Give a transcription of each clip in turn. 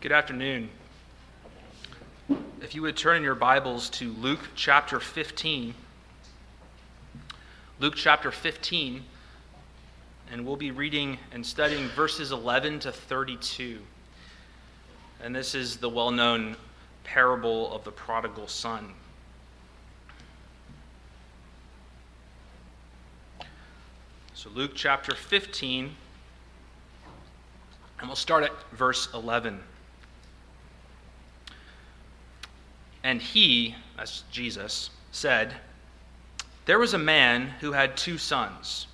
Good afternoon. If you would turn in your Bibles to Luke chapter 15. Luke chapter 15, and we'll be reading and studying verses 11 to 32. And this is the well known parable of the prodigal son. So, Luke chapter 15, and we'll start at verse 11. And he, that's Jesus, said, There was a man who had two sons.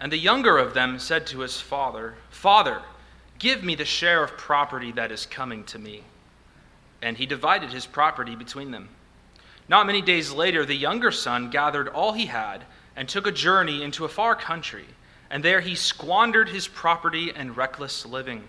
And the younger of them said to his father, Father, give me the share of property that is coming to me. And he divided his property between them. Not many days later, the younger son gathered all he had and took a journey into a far country. And there he squandered his property in reckless living.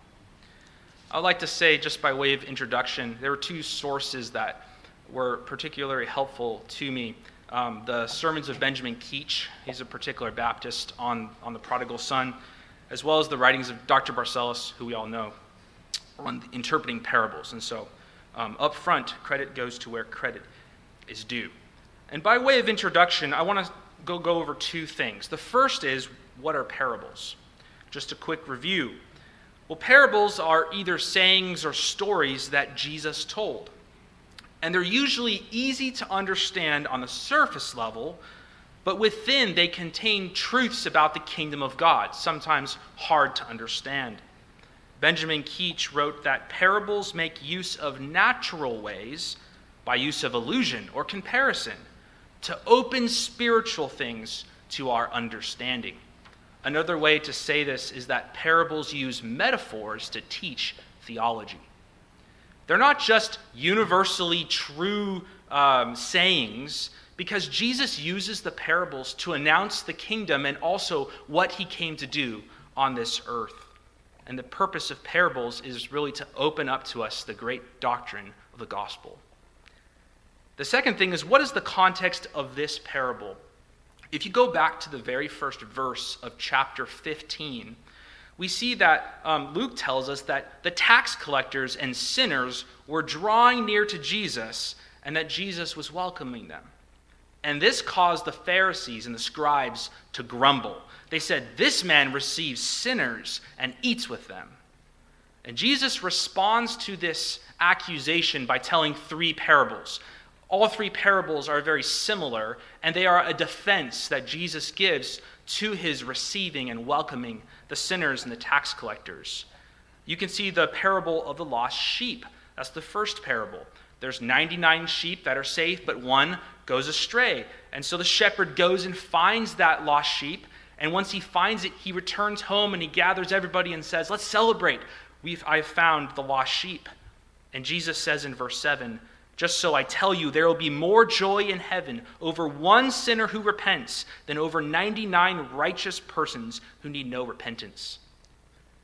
I'd like to say, just by way of introduction, there were two sources that were particularly helpful to me. Um, the sermons of Benjamin Keach, he's a particular Baptist on, on the prodigal son, as well as the writings of Dr. Barcellos, who we all know, on interpreting parables. And so, um, up front, credit goes to where credit is due. And by way of introduction, I want to go, go over two things. The first is what are parables? Just a quick review. Well, parables are either sayings or stories that Jesus told. And they're usually easy to understand on the surface level, but within they contain truths about the kingdom of God, sometimes hard to understand. Benjamin Keach wrote that parables make use of natural ways, by use of illusion or comparison, to open spiritual things to our understanding. Another way to say this is that parables use metaphors to teach theology. They're not just universally true um, sayings, because Jesus uses the parables to announce the kingdom and also what he came to do on this earth. And the purpose of parables is really to open up to us the great doctrine of the gospel. The second thing is what is the context of this parable? If you go back to the very first verse of chapter 15, we see that um, Luke tells us that the tax collectors and sinners were drawing near to Jesus and that Jesus was welcoming them. And this caused the Pharisees and the scribes to grumble. They said, This man receives sinners and eats with them. And Jesus responds to this accusation by telling three parables. All three parables are very similar, and they are a defense that Jesus gives to his receiving and welcoming the sinners and the tax collectors. You can see the parable of the lost sheep. That's the first parable. There's 99 sheep that are safe, but one goes astray. And so the shepherd goes and finds that lost sheep. And once he finds it, he returns home and he gathers everybody and says, Let's celebrate. We've, I've found the lost sheep. And Jesus says in verse 7 Just so I tell you, there will be more joy in heaven over one sinner who repents than over 99 righteous persons who need no repentance.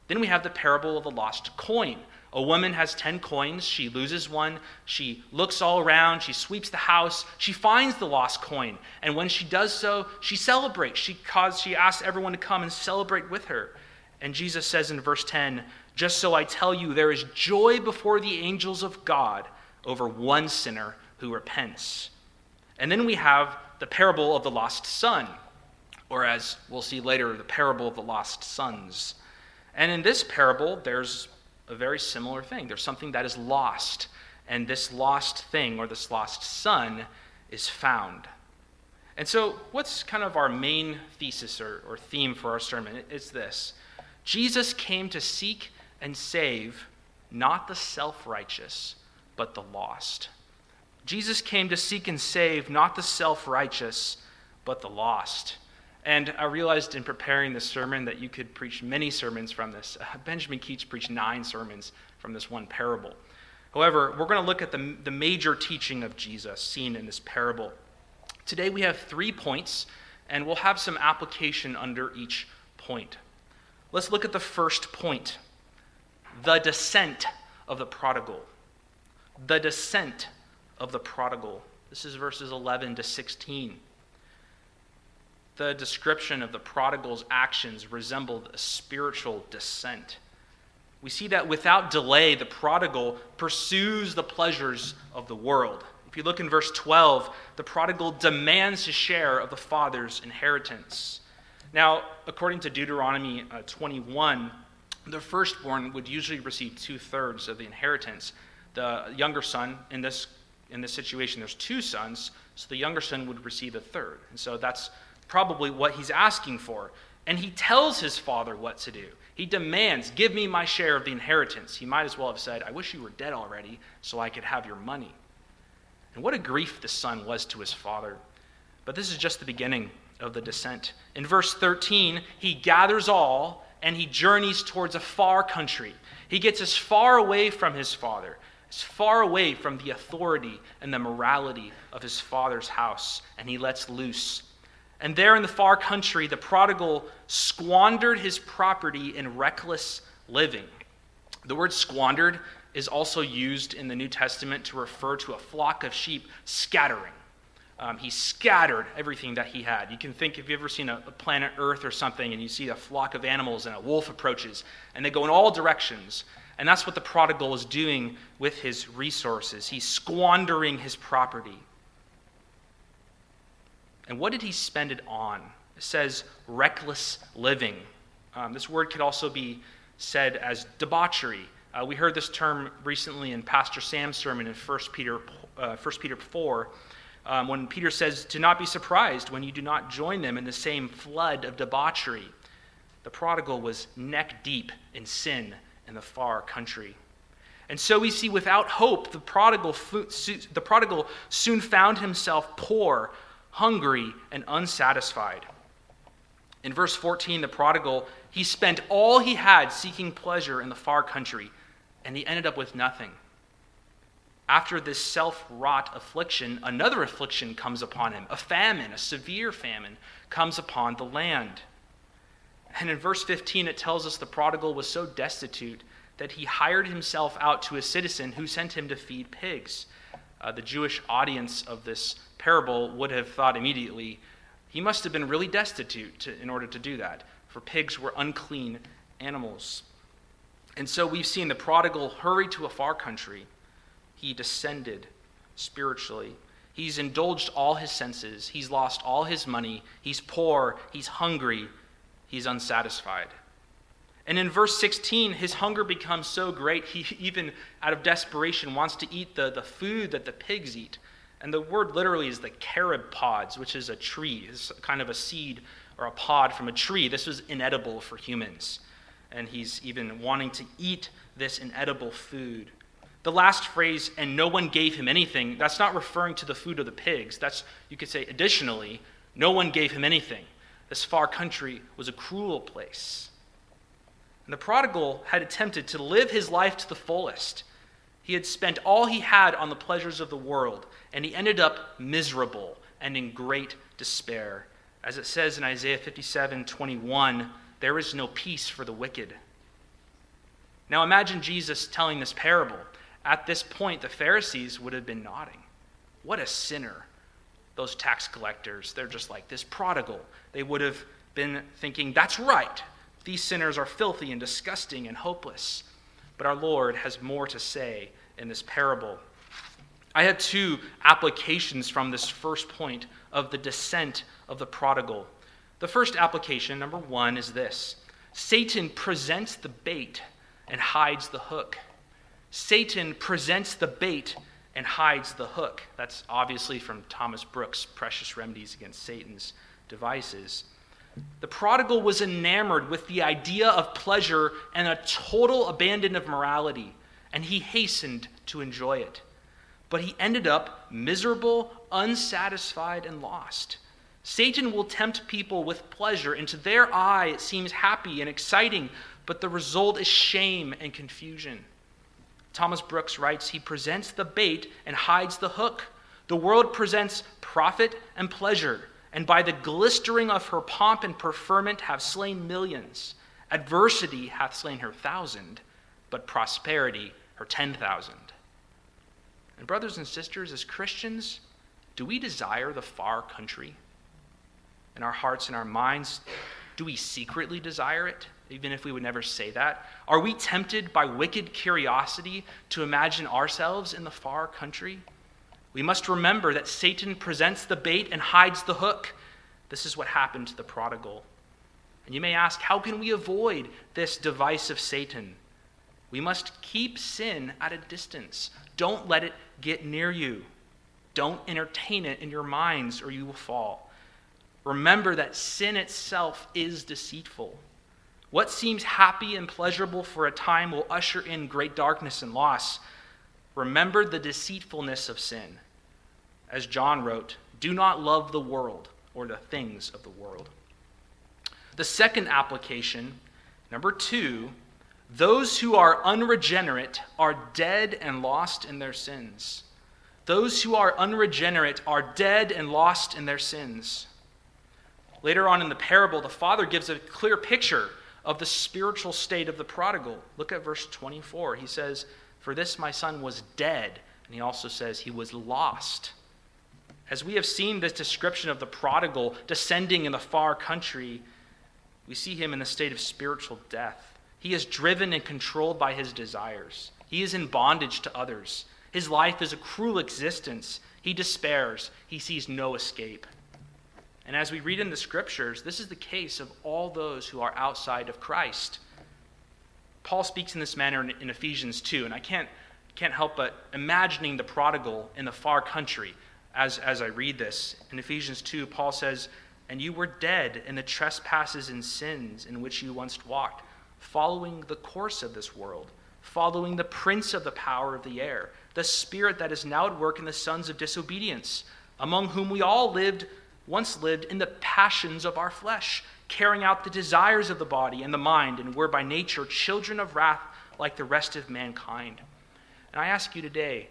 Then we have the parable of the lost coin. A woman has 10 coins. She loses one. She looks all around. She sweeps the house. She finds the lost coin. And when she does so, she celebrates. She, cause, she asks everyone to come and celebrate with her. And Jesus says in verse 10 Just so I tell you, there is joy before the angels of God over one sinner who repents. And then we have the parable of the lost son, or as we'll see later, the parable of the lost sons. And in this parable, there's a very similar thing. There's something that is lost, and this lost thing or this lost son is found. And so, what's kind of our main thesis or, or theme for our sermon? It's this Jesus came to seek and save not the self righteous, but the lost. Jesus came to seek and save not the self righteous, but the lost. And I realized in preparing this sermon that you could preach many sermons from this. Uh, Benjamin Keach preached nine sermons from this one parable. However, we're going to look at the, the major teaching of Jesus seen in this parable. Today we have three points, and we'll have some application under each point. Let's look at the first point the descent of the prodigal. The descent of the prodigal. This is verses 11 to 16 the description of the prodigal's actions resembled a spiritual descent. We see that without delay, the prodigal pursues the pleasures of the world. If you look in verse 12, the prodigal demands his share of the father's inheritance. Now, according to Deuteronomy uh, 21, the firstborn would usually receive two thirds of the inheritance. The younger son, in this, in this situation, there's two sons, so the younger son would receive a third. And so that's probably what he's asking for. And he tells his father what to do. He demands, Give me my share of the inheritance. He might as well have said, I wish you were dead already so I could have your money. And what a grief the son was to his father. But this is just the beginning of the descent. In verse 13, he gathers all and he journeys towards a far country. He gets as far away from his father, as far away from the authority and the morality of his father's house, and he lets loose and there in the far country, the prodigal squandered his property in reckless living. The word squandered is also used in the New Testament to refer to a flock of sheep scattering. Um, he scattered everything that he had. You can think if you've ever seen a, a, planet Earth or something and you see a flock of animals and a wolf approaches and they go in all directions. And that's what the prodigal is doing with his resources. He's squandering his property. And what did he spend it on? It says reckless living. Um, this word could also be said as debauchery. Uh, we heard this term recently in Pastor Sam's sermon in 1 Peter, uh, 1 Peter 4, um, when Peter says, Do not be surprised when you do not join them in the same flood of debauchery. The prodigal was neck deep in sin in the far country. And so we see without hope, the prodigal, the prodigal soon found himself poor, hungry, and unsatisfied. In verse 14, the prodigal, he spent all he had seeking pleasure in the far country, and he ended up with nothing. After this self wrought affliction, another affliction comes upon him. A famine, a severe famine, comes upon the land. And in verse 15, it tells us the prodigal was so destitute that he hired himself out to a citizen who sent him to feed pigs. Uh, the Jewish audience of this parable would have thought immediately, he must have been really destitute to, in order to do that, for pigs were unclean animals. And so we've seen the prodigal hurry to a far country. He descended spiritually. He's indulged all his senses. He's lost all his money. He's poor. He's hungry. He's unsatisfied. And in verse 16, his hunger becomes so great, he even, out of desperation, wants to eat the, the food that the pigs eat. And the word literally is the carob pods, which is a tree. It's kind of a seed or a pod from a tree. This was inedible for humans. And he's even wanting to eat this inedible food. The last phrase, and no one gave him anything, that's not referring to the food of the pigs. That's, you could say, additionally, no one gave him anything. This far country was a cruel place. And the prodigal had attempted to live his life to the fullest. He had spent all he had on the pleasures of the world, and he ended up miserable and in great despair. As it says in Isaiah 57 21, there is no peace for the wicked. Now imagine Jesus telling this parable. At this point, the Pharisees would have been nodding. What a sinner. Those tax collectors, they're just like this prodigal. They would have been thinking, that's right. These sinners are filthy and disgusting and hopeless. But our Lord has more to say in this parable. I have two applications from this first point of the descent of the prodigal. The first application, number one, is this Satan presents the bait and hides the hook. Satan presents the bait and hides the hook. That's obviously from Thomas Brooks' Precious Remedies Against Satan's Devices. The prodigal was enamored with the idea of pleasure and a total abandon of morality, and he hastened to enjoy it. But he ended up miserable, unsatisfied, and lost. Satan will tempt people with pleasure, and to their eye it seems happy and exciting, but the result is shame and confusion. Thomas Brooks writes, he presents the bait and hides the hook. The world presents profit and pleasure, and by the glistering of her pomp and preferment have slain millions. Adversity hath slain her thousand, but prosperity her ten thousand. And, brothers and sisters, as Christians, do we desire the far country? In our hearts and our minds, do we secretly desire it? Even if we would never say that? Are we tempted by wicked curiosity to imagine ourselves in the far country? We must remember that Satan presents the bait and hides the hook. This is what happened to the prodigal. And you may ask, how can we avoid this device of Satan? We must keep sin at a distance. Don't let it get near you. Don't entertain it in your minds, or you will fall. Remember that sin itself is deceitful. What seems happy and pleasurable for a time will usher in great darkness and loss. Remember the deceitfulness of sin. As John wrote, do not love the world or the things of the world. The second application, number two, those who are unregenerate are dead and lost in their sins. Those who are unregenerate are dead and lost in their sins. Later on in the parable, the father gives a clear picture of the spiritual state of the prodigal. Look at verse 24. He says, For this my son was dead. And he also says he was lost. As we have seen this description of the prodigal descending in the far country, we see him in the state of spiritual death. He is driven and controlled by his desires. He is in bondage to others. His life is a cruel existence. He despairs. He sees no escape. And as we read in the scriptures, this is the case of all those who are outside of Christ. Paul speaks in this manner in, in Ephesians 2, and I can't, can't help but imagining the prodigal in the far country as, as I read this. In Ephesians 2, Paul says, And you were dead in the trespasses and sins in which you once walked, following the course of this world, following the prince of the power of the air, the spirit that is now at work in the sons of disobedience, among whom we all lived once lived in the passions of our flesh, carrying out the desires of the body and the mind, and were by nature children of wrath like the rest of mankind. And I ask you today,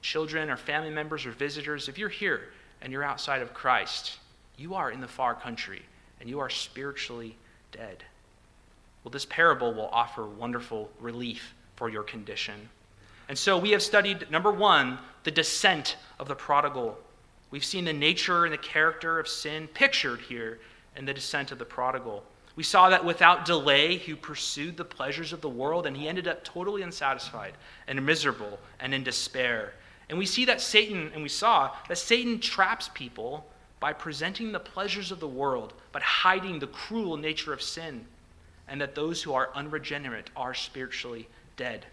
children or family members or visitors, if you're here and you're outside of Christ, you are in the far country and you are spiritually dead. Well, this parable will offer wonderful relief for your condition. And so we have studied, number one, the descent of the prodigal We've seen the nature and the character of sin pictured here in the descent of the prodigal. We saw that without delay, he pursued the pleasures of the world and he ended up totally unsatisfied and miserable and in despair. And we see that Satan, and we saw that Satan traps people by presenting the pleasures of the world, but hiding the cruel nature of sin, and that those who are unregenerate are spiritually dead.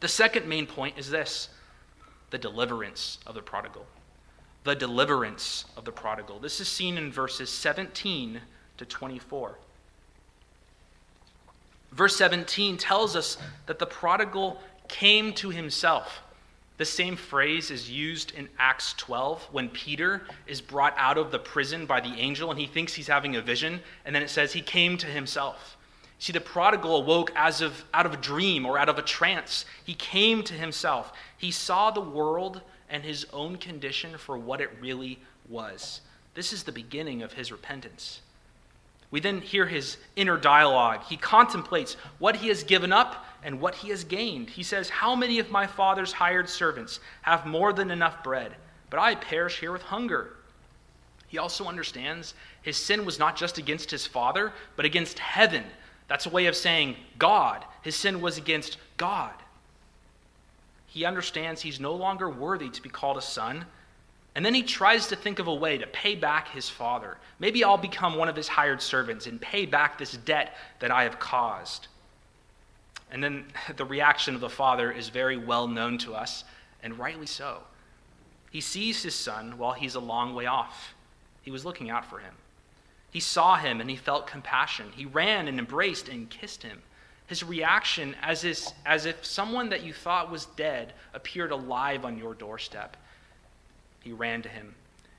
The second main point is this the deliverance of the prodigal. The deliverance of the prodigal. This is seen in verses 17 to 24. Verse 17 tells us that the prodigal came to himself. The same phrase is used in Acts 12 when Peter is brought out of the prison by the angel and he thinks he's having a vision, and then it says he came to himself. See, the prodigal awoke as of, out of a dream or out of a trance. He came to himself. He saw the world and his own condition for what it really was. This is the beginning of his repentance. We then hear his inner dialogue. He contemplates what he has given up and what he has gained. He says, How many of my father's hired servants have more than enough bread, but I perish here with hunger? He also understands his sin was not just against his father, but against heaven. That's a way of saying God. His sin was against God. He understands he's no longer worthy to be called a son and then he tries to think of a way to pay back his father. Maybe I'll become one of his hired servants and pay back this debt that I have caused. And then the reaction of the father is very well known to us, and rightly so. He sees his son while he's a long way off. He was looking out for him. He saw him and he felt compassion. He ran and embraced and kissed him. His reaction, as, as if someone that you thought was dead appeared alive on your doorstep he ran to him.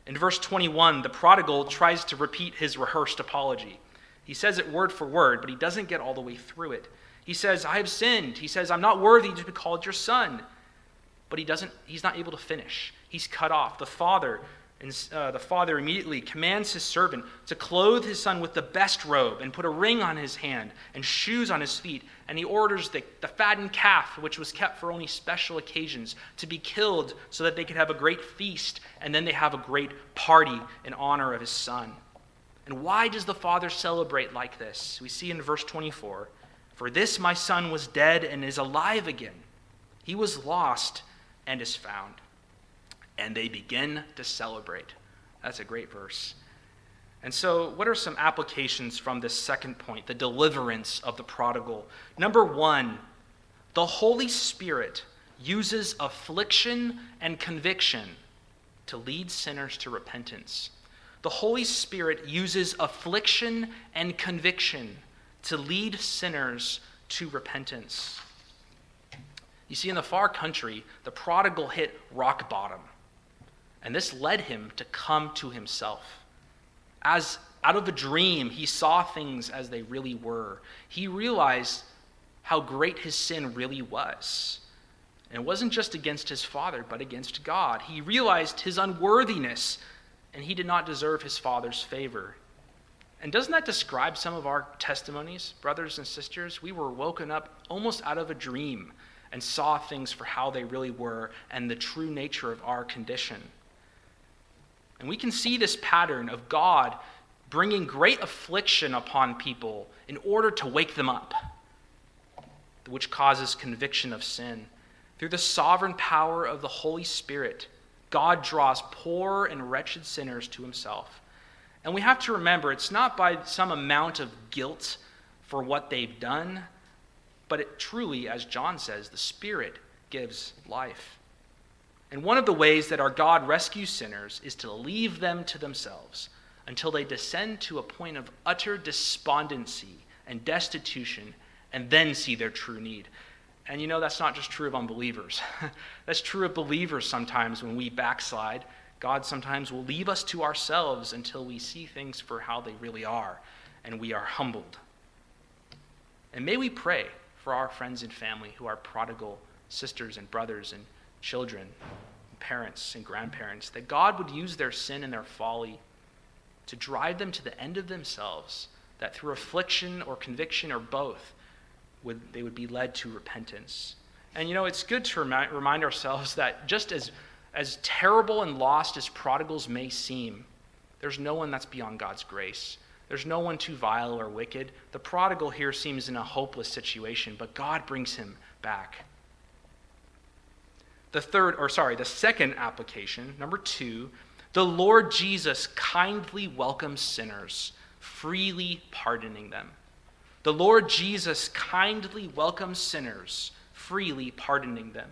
In verse 21, the prodigal tries to repeat his rehearsed apology. He says it word for word, but he doesn't get all the way through it. He says, I have sinned. He says, I'm not worthy to be called your son. But he doesn't, he's not able to finish. He's cut off. The father and uh, the father immediately commands his servant to clothe his son with the best robe and put a ring on his hand and shoes on his feet. And he orders the, the fattened calf, which was kept for only special occasions, to be killed so that they could have a great feast and then they have a great party in honor of his son. And why does the father celebrate like this? We see in verse 24 For this my son was dead and is alive again. He was lost and is found and they begin to celebrate. That's a great verse. And so, what are some applications from this second point, the deliverance of the prodigal? Number one, the Holy Spirit uses affliction and conviction to lead sinners to repentance. The Holy Spirit uses affliction and conviction to lead sinners to repentance. You see, in the far country, the prodigal hit rock bottom. And this led him to come to himself. As out of a dream, he saw things as they really were. He realized how great his sin really was. And it wasn't just against his father, but against God. He realized his unworthiness, and he did not deserve his father's favor. And doesn't that describe some of our testimonies, brothers and sisters? We were woken up almost out of a dream and saw things for how they really were and the true nature of our condition. And we can see this pattern of God bringing great affliction upon people in order to wake them up, which causes conviction of sin. Through the sovereign power of the Holy Spirit, God draws poor and wretched sinners to himself. And we have to remember it's not by some amount of guilt for what they've done, but it truly, as John says, the Spirit gives life. And one of the ways that our God rescues sinners is to leave them to themselves until they descend to a point of utter despondency and destitution and then see their true need. And you know, that's not just true of unbelievers. that's true of believers sometimes when we backslide. God sometimes will leave us to ourselves until we see things for how they really are and we are humbled. And may we pray for our friends and family who are prodigal sisters and brothers and children, parents, and grandparents, that God would use their sin and their folly to drive them to the end of themselves, that through affliction or conviction or both, would, they would be led to repentance. And you know, it's good to remind, remind ourselves that just as, as terrible and lost as prodigals may seem, there's no one that's beyond God's grace. There's no one too vile or wicked. The prodigal here seems in a hopeless situation, but God brings him back. The third, or sorry, the second application, number two, the Lord Jesus kindly welcomes sinners, freely pardoning them. The Lord Jesus kindly welcomes sinners, freely pardoning them.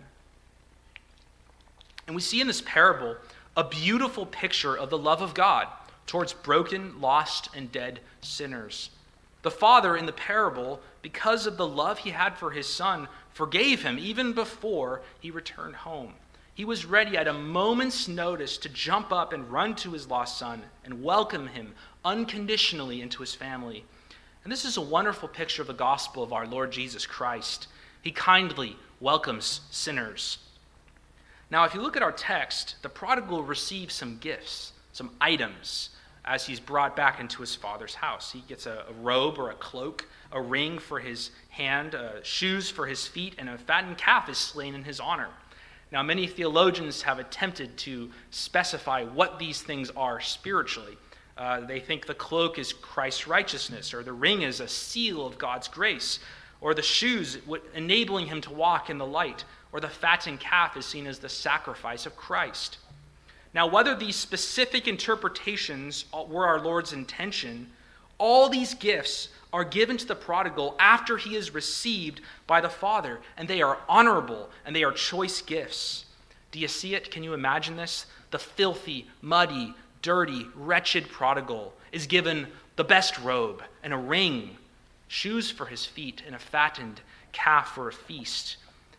And we see in this parable a beautiful picture of the love of God towards broken, lost, and dead sinners. The father in the parable, because of the love he had for his son, forgave him even before he returned home. He was ready at a moment's notice to jump up and run to his lost son and welcome him unconditionally into his family. And this is a wonderful picture of the gospel of our Lord Jesus Christ. He kindly welcomes sinners. Now, if you look at our text, the prodigal receives some gifts, some items, as he's brought back into his father's house. He gets a, a robe or a cloak, a ring for his hand, uh, shoes for his feet, and a fattened calf is slain in his honor. Now, many theologians have attempted to specify what these things are spiritually. Uh, they think the cloak is Christ's righteousness, or the ring is a seal of God's grace, or the shoes enabling him to walk in the light, or the fattened calf is seen as the sacrifice of Christ. Now, whether these specific interpretations were our Lord's intention, all these gifts are given to the prodigal after he is received by the Father, and they are honorable and they are choice gifts. Do you see it? Can you imagine this? The filthy, muddy, dirty, wretched prodigal is given the best robe and a ring, shoes for his feet, and a fattened calf for a feast.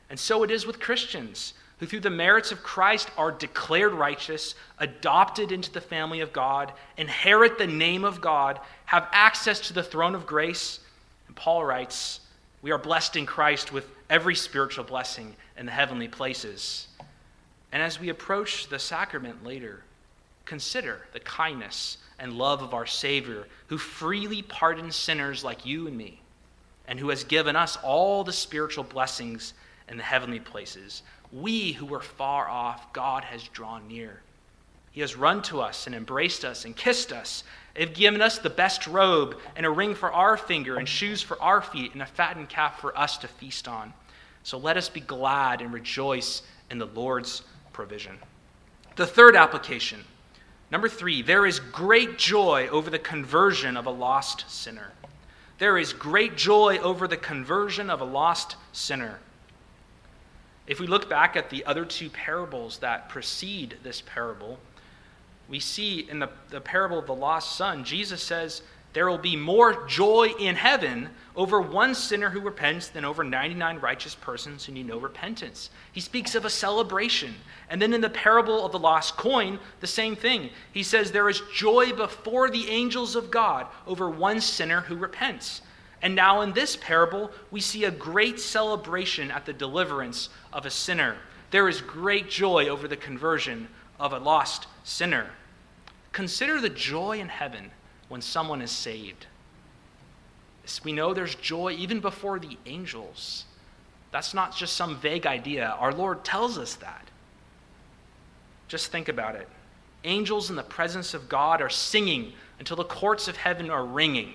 And so it is with Christians who, through the merits of Christ, are declared righteous, adopted into the family of God, inherit the name of God, have access to the throne of grace. And Paul writes, We are blessed in Christ with every spiritual blessing in the heavenly places. And as we approach the sacrament later, consider the kindness and love of our Savior, who freely pardons sinners like you and me, and who has given us all the spiritual blessings in the heavenly places. We who were far off, God has drawn near. He has run to us and embraced us and kissed us, and given us the best robe and a ring for our finger and shoes for our feet and a fattened calf for us to feast on. So let us be glad and rejoice in the Lord's provision. The third application. Number three, there is great joy over the conversion of a lost sinner. There is great joy over the conversion of a lost sinner. If we look back at the other two parables that precede this parable, we see in the, the parable of the lost son, Jesus says, There will be more joy in heaven over one sinner who repents than over 99 righteous persons who need no repentance. He speaks of a celebration. And then in the parable of the lost coin, the same thing. He says, There is joy before the angels of God over one sinner who repents. And now in this parable, we see a great celebration at the deliverance of a sinner. There is great joy over the conversion of a lost sinner. Consider the joy in heaven when someone is saved. We know there's joy even before the angels. That's not just some vague idea. Our Lord tells us that. Just think about it. Angels in the presence of God are singing until the courts of heaven are ringing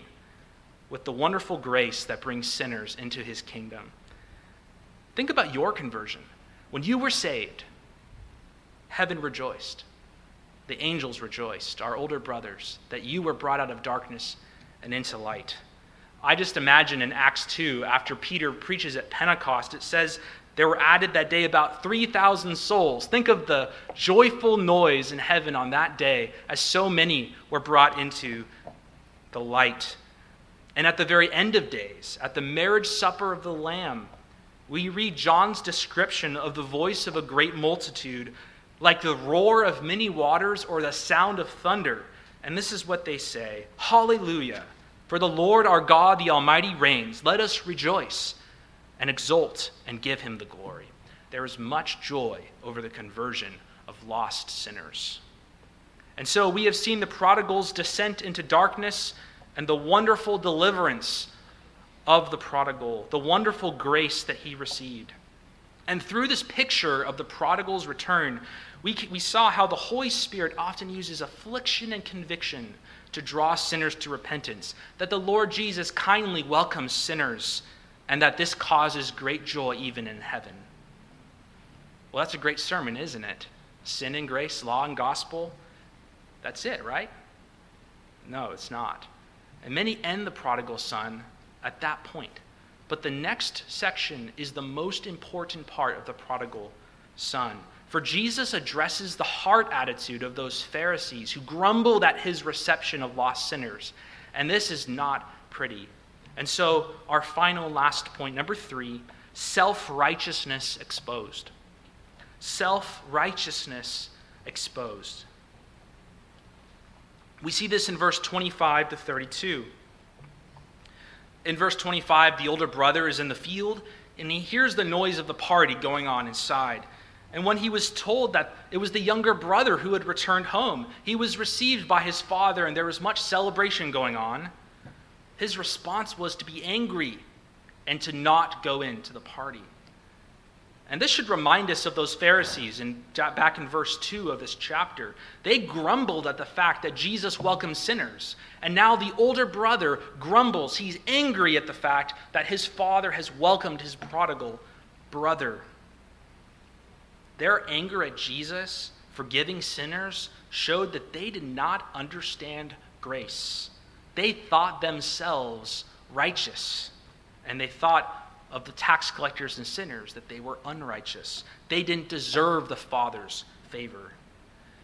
with the wonderful grace that brings sinners into his kingdom. Think about your conversion. When you were saved, heaven rejoiced. The angels rejoiced, our older brothers, that you were brought out of darkness and into light. I just imagine in Acts 2, after Peter preaches at Pentecost, it says there were added that day about 3,000 souls. Think of the joyful noise in heaven on that day as so many were brought into the light and at the very end of days, at the marriage supper of the Lamb, we read John's description of the voice of a great multitude, like the roar of many waters or the sound of thunder. And this is what they say Hallelujah! For the Lord our God, the Almighty, reigns. Let us rejoice and exult and give him the glory. There is much joy over the conversion of lost sinners. And so we have seen the prodigal's descent into darkness and the wonderful deliverance of the prodigal, the wonderful grace that he received. And through this picture of the prodigal's return, we, we saw how the Holy Spirit often uses affliction and conviction to draw sinners to repentance, that the Lord Jesus kindly welcomes sinners, and that this causes great joy even in heaven. Well, that's a great sermon, isn't it? Sin and grace, law and gospel. That's it, right? No, it's not. And many end the prodigal son at that point. But the next section is the most important part of the prodigal son. For Jesus addresses the heart attitude of those Pharisees who grumbled at his reception of lost sinners. And this is not pretty. And so, our final last point, number three self righteousness exposed. Self righteousness exposed. We see this in verse 25 to 32. In verse 25, the older brother is in the field and he hears the noise of the party going on inside. And when he was told that it was the younger brother who had returned home, he was received by his father and there was much celebration going on. His response was to be angry and to not go into the party. And this should remind us of those Pharisees in, back in verse 2 of this chapter. They grumbled at the fact that Jesus welcomed sinners. And now the older brother grumbles. He's angry at the fact that his father has welcomed his prodigal brother. Their anger at Jesus forgiving sinners showed that they did not understand grace. They thought themselves righteous, and they thought of the tax collectors and sinners that they were unrighteous. They didn't deserve the Father's favor.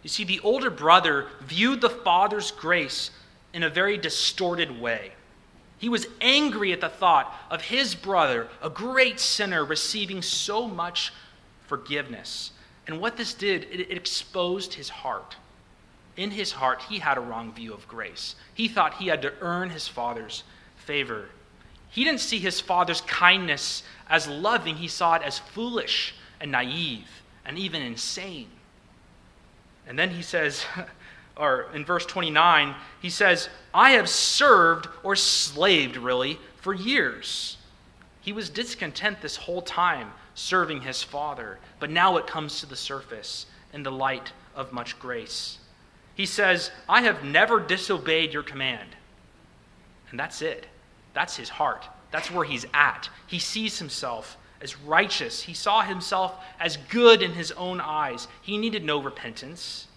You see, the older brother viewed the Father's grace in a very distorted way. He was angry at the thought of his brother, a great sinner, receiving so much forgiveness. And what this did, it, exposed his heart. In his heart, he had a wrong view of grace. He thought he had to earn his father's favor. He didn't see his father's kindness as loving, he saw it as foolish and naive and even insane. And then he says, or in verse 29, he says, I have served or slaved, really, for years. He was discontent this whole time serving his father, but now it comes to the surface in the light of much grace. He says, I have never disobeyed your command. And that's it. That's his heart. That's where he's at. He sees himself as righteous. He saw himself as good in his own eyes. He needed no repentance.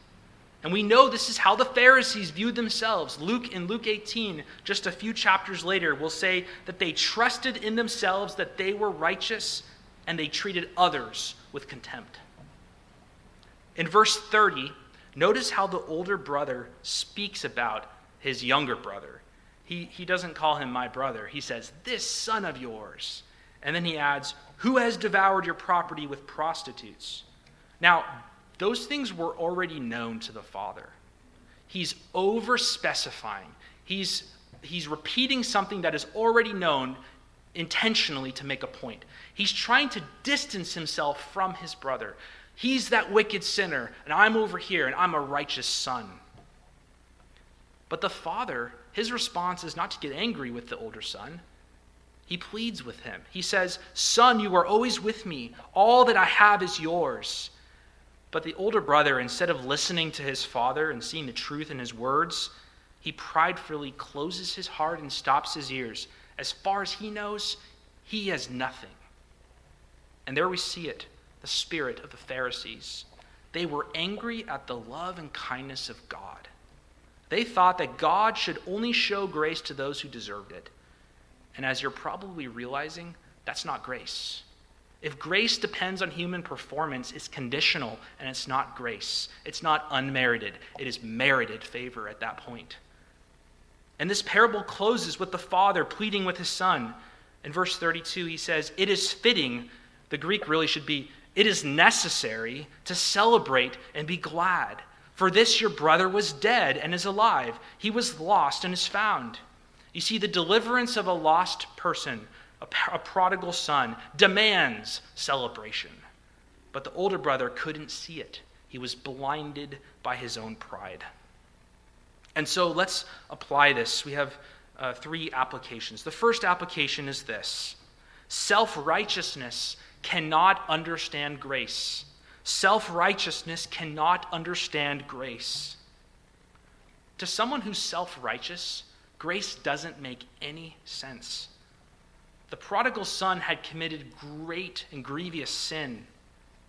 And we know this is how the Pharisees viewed themselves. Luke in Luke 18, just a few chapters later, will say that they trusted in themselves that they were righteous and they treated others with contempt. In verse 30, notice how the older brother speaks about his younger brother. He, he doesn't call him my brother. He says, This son of yours. And then he adds, Who has devoured your property with prostitutes? Now, those things were already known to the father. He's over specifying, he's, he's repeating something that is already known intentionally to make a point. He's trying to distance himself from his brother. He's that wicked sinner, and I'm over here, and I'm a righteous son. But the father his response is not to get angry with the older son. He pleads with him. He says, Son, you are always with me. All that I have is yours. But the older brother, instead of listening to his father and seeing the truth in his words, he pridefully closes his heart and stops his ears. As far as he knows, he has nothing. And there we see it the spirit of the Pharisees. They were angry at the love and kindness of God. They thought that God should only show grace to those who deserved it. And as you're probably realizing, that's not grace. If grace depends on human performance, it's conditional and it's not grace. It's not unmerited, it is merited favor at that point. And this parable closes with the father pleading with his son. In verse 32, he says, It is fitting, the Greek really should be, it is necessary to celebrate and be glad for this your brother was dead and is alive. He was lost and is found. You see, the deliverance of a lost person, a, a prodigal son, demands celebration. But the older brother couldn't see it, he was blinded by his own pride. And so let's apply this. We have uh, three applications. The first application is this self righteousness cannot understand grace. Self righteousness cannot understand grace. To someone who's self righteous, grace doesn't make any sense. The prodigal son had committed great and grievous sin,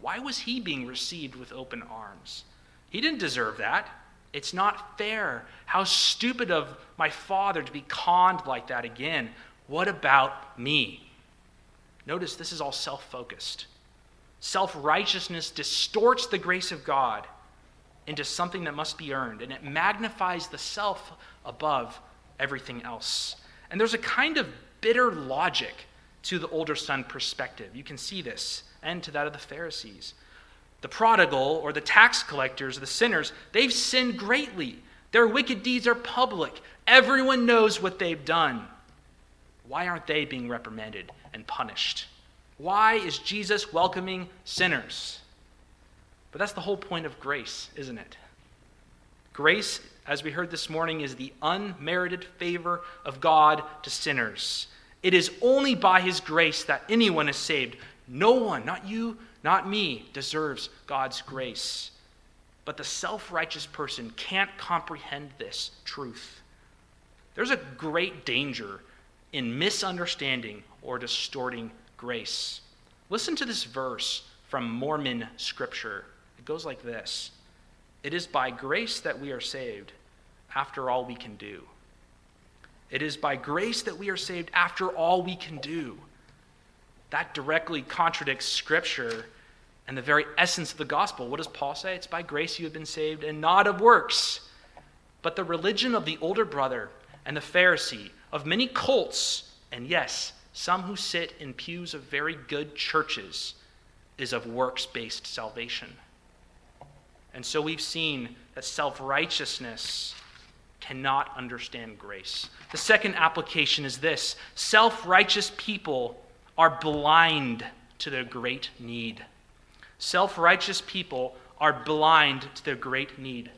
Why was he being received with open arms? He didn't deserve that. It's not fair. How stupid of my father to be conned like that again. What about me? Notice this is all self focused. Self righteousness distorts the grace of God into something that must be earned, and it magnifies the self above everything else. And there's a kind of bitter logic to the older son perspective. You can see this, and to that of the Pharisees. The prodigal or the tax collectors, the sinners, they've sinned greatly. Their wicked deeds are public. Everyone knows what they've done. Why aren't they being reprimanded and punished? Why is Jesus welcoming sinners? But that's the whole point of grace, isn't it? Grace, as we heard this morning, is the unmerited favor of God to sinners. It is only by His grace that anyone is saved. No one, not you, not me, deserves God's grace. But the self righteous person can't comprehend this truth. There's a great danger in misunderstanding or distorting grace. Listen to this verse from Mormon scripture. It goes like this It is by grace that we are saved, after all we can do. It is by grace that we are saved after all we can do. That directly contradicts scripture and the very essence of the gospel. What does Paul say? It's by grace you have been saved and not of works. But the religion of the older brother and the Pharisee, of many cults, and yes, some who sit in pews of very good churches, is of works based salvation. And so we've seen that self righteousness cannot understand grace. The second application is this self righteous people are blind to their great need. Self righteous people are blind to their great need.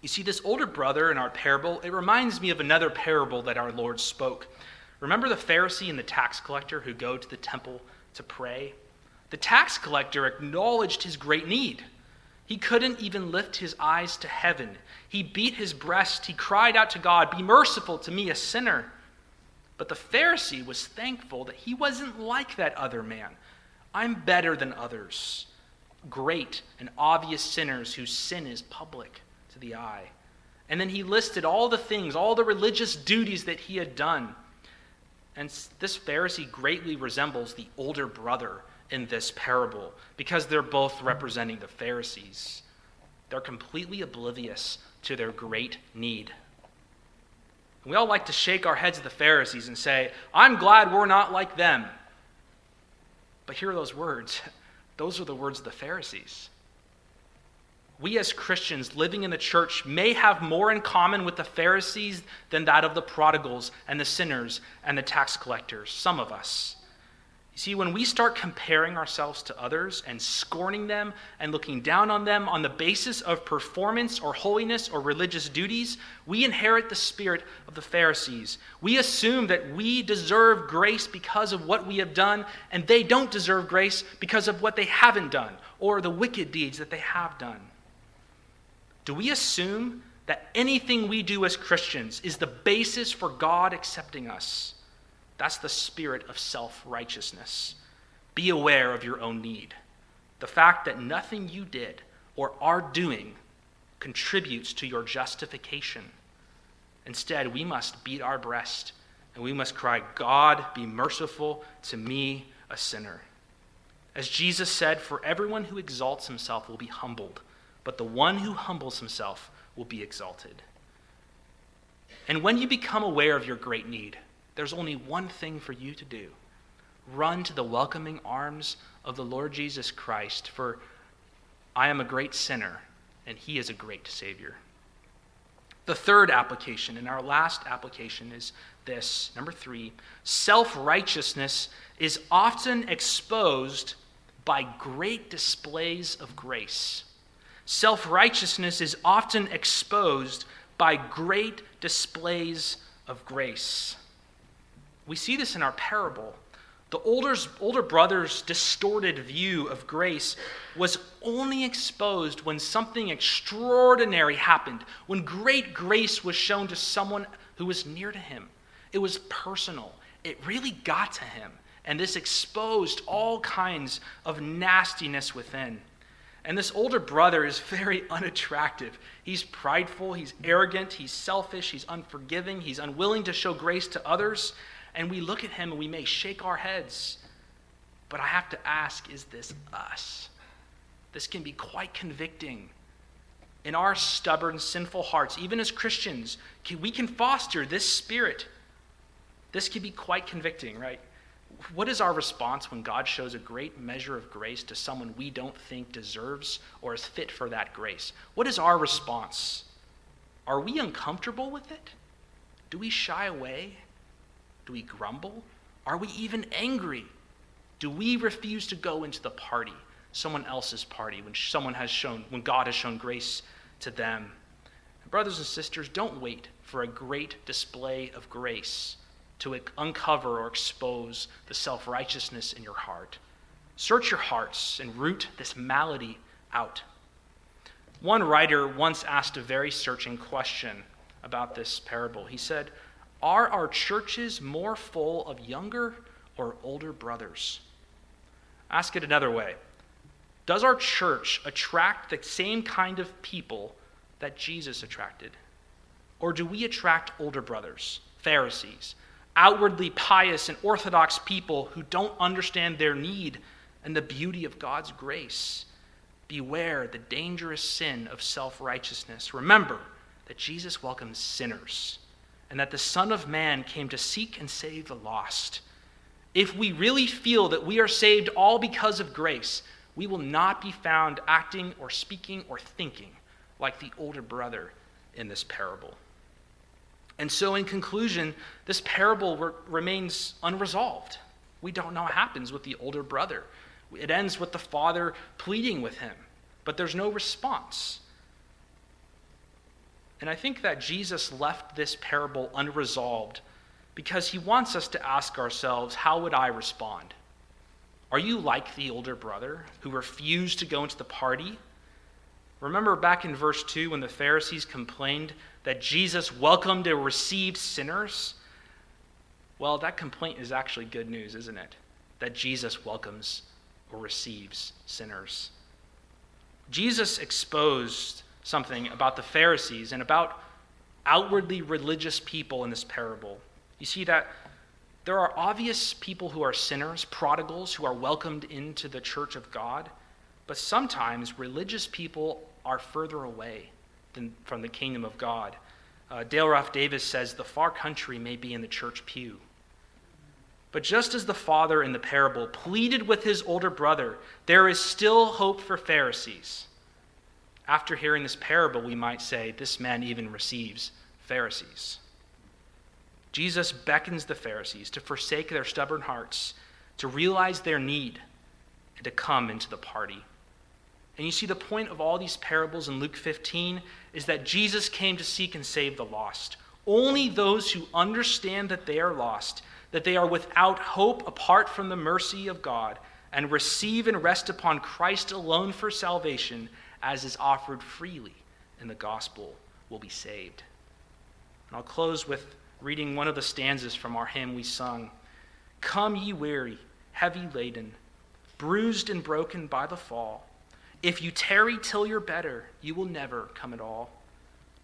You see, this older brother in our parable, it reminds me of another parable that our Lord spoke. Remember the Pharisee and the tax collector who go to the temple to pray? The tax collector acknowledged his great need. He couldn't even lift his eyes to heaven. He beat his breast. He cried out to God, Be merciful to me, a sinner. But the Pharisee was thankful that he wasn't like that other man. I'm better than others, great and obvious sinners whose sin is public to the eye. And then he listed all the things, all the religious duties that he had done. And this Pharisee greatly resembles the older brother in this parable because they're both representing the Pharisees. They're completely oblivious to their great need. We all like to shake our heads at the Pharisees and say, I'm glad we're not like them. But hear those words. Those are the words of the Pharisees. We as Christians living in the church may have more in common with the Pharisees than that of the prodigals and the sinners and the tax collectors, some of us. You see, when we start comparing ourselves to others and scorning them and looking down on them on the basis of performance or holiness or religious duties, we inherit the spirit of the Pharisees. We assume that we deserve grace because of what we have done, and they don't deserve grace because of what they haven't done or the wicked deeds that they have done. Do we assume that anything we do as Christians is the basis for God accepting us? That's the spirit of self righteousness. Be aware of your own need. The fact that nothing you did or are doing contributes to your justification. Instead, we must beat our breast and we must cry, God, be merciful to me, a sinner. As Jesus said, for everyone who exalts himself will be humbled, but the one who humbles himself will be exalted. And when you become aware of your great need, there's only one thing for you to do run to the welcoming arms of the Lord Jesus Christ, for I am a great sinner, and he is a great Savior. The third application, and our last application, is this number three self righteousness is often exposed by great displays of grace. Self righteousness is often exposed by great displays of grace. We see this in our parable. The older, older brother's distorted view of grace was only exposed when something extraordinary happened, when great grace was shown to someone who was near to him. It was personal, it really got to him, And this exposed all kinds of nastiness within. And this older brother is very unattractive. He's prideful, he's arrogant, he's selfish, he's unforgiving, he's unwilling to show grace to others. And we look at him and we may shake our heads. But I have to ask is this us? This can be quite convicting. In our stubborn, sinful hearts, even as Christians, we can foster this spirit. This can be quite convicting, right? What is our response when God shows a great measure of grace to someone we don't think deserves or is fit for that grace? What is our response? Are we uncomfortable with it? Do we shy away? Do we grumble? Are we even angry? Do we refuse to go into the party, someone else's party, when someone has shown, when God has shown grace to them? Brothers and sisters, don't wait for a great display of grace to uncover or expose the self righteousness in your heart. Search your hearts and root this malady out. One writer once asked a very searching question about this parable. He said, Are our churches more full of younger or older brothers? Ask it another way Does our church attract the same kind of people that Jesus attracted? Or do we attract older brothers, Pharisees, outwardly pious and orthodox people who don't understand their need and the beauty of God's grace. Beware the dangerous sin of self righteousness. Remember that Jesus welcomes sinners and that the Son of Man came to seek and save the lost. If we really feel that we are saved all because of grace, we will not be found acting or speaking or thinking like the older brother in this parable. And so, in conclusion, this parable re- remains unresolved. We don't know what happens with the older brother. It ends with the father pleading with him, but there's no response. And I think that Jesus left this parable unresolved because he wants us to ask ourselves how would I respond? Are you like the older brother who refused to go into the party? Remember back in verse 2 when the Pharisees complained that Jesus welcomed or received sinners? Well, that complaint is actually good news, isn't it? That Jesus welcomes or receives sinners. Jesus exposed something about the Pharisees and about outwardly religious people in this parable. You see that there are obvious people who are sinners, prodigals, who are welcomed into the church of God, but sometimes religious people are further away than from the kingdom of God. Uh, Dale Ralph Davis says, The far country may be in the church pew. But just as the father in the parable pleaded with his older brother, there is still hope for Pharisees. After hearing this parable, we might say, This man even receives Pharisees. Jesus beckons the Pharisees to forsake their stubborn hearts, to realize their need, and to come into the party. And you see, the point of all these parables in Luke 15 is that Jesus came to seek and save the lost. Only those who understand that they are lost, that they are without hope apart from the mercy of God, and receive and rest upon Christ alone for salvation, as is offered freely in the gospel, will be saved. And I'll close with reading one of the stanzas from our hymn we sung Come, ye weary, heavy laden, bruised and broken by the fall. If you tarry till you're better, you will never come at all.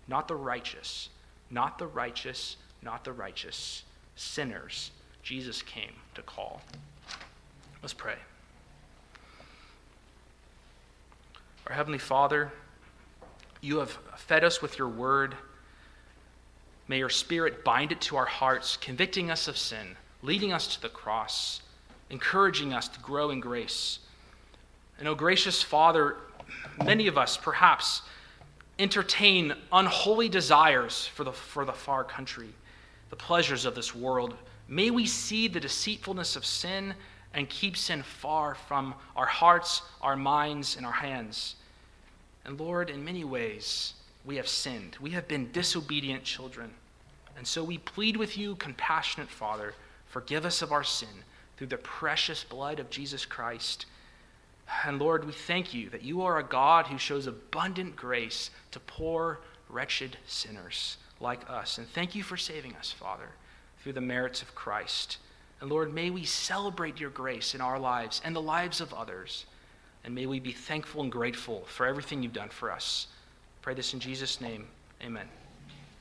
Not the righteous, not the righteous, not the righteous. Sinners, Jesus came to call. Let's pray. Our Heavenly Father, you have fed us with your word. May your Spirit bind it to our hearts, convicting us of sin, leading us to the cross, encouraging us to grow in grace. And, oh, gracious Father, many of us perhaps entertain unholy desires for the, for the far country, the pleasures of this world. May we see the deceitfulness of sin and keep sin far from our hearts, our minds, and our hands. And Lord, in many ways, we have sinned. We have been disobedient children. And so we plead with you, compassionate Father, forgive us of our sin through the precious blood of Jesus Christ. And Lord, we thank you that you are a God who shows abundant grace to poor, wretched sinners like us. And thank you for saving us, Father, through the merits of Christ. And Lord, may we celebrate your grace in our lives and the lives of others. And may we be thankful and grateful for everything you've done for us. Pray this in Jesus' name. Amen.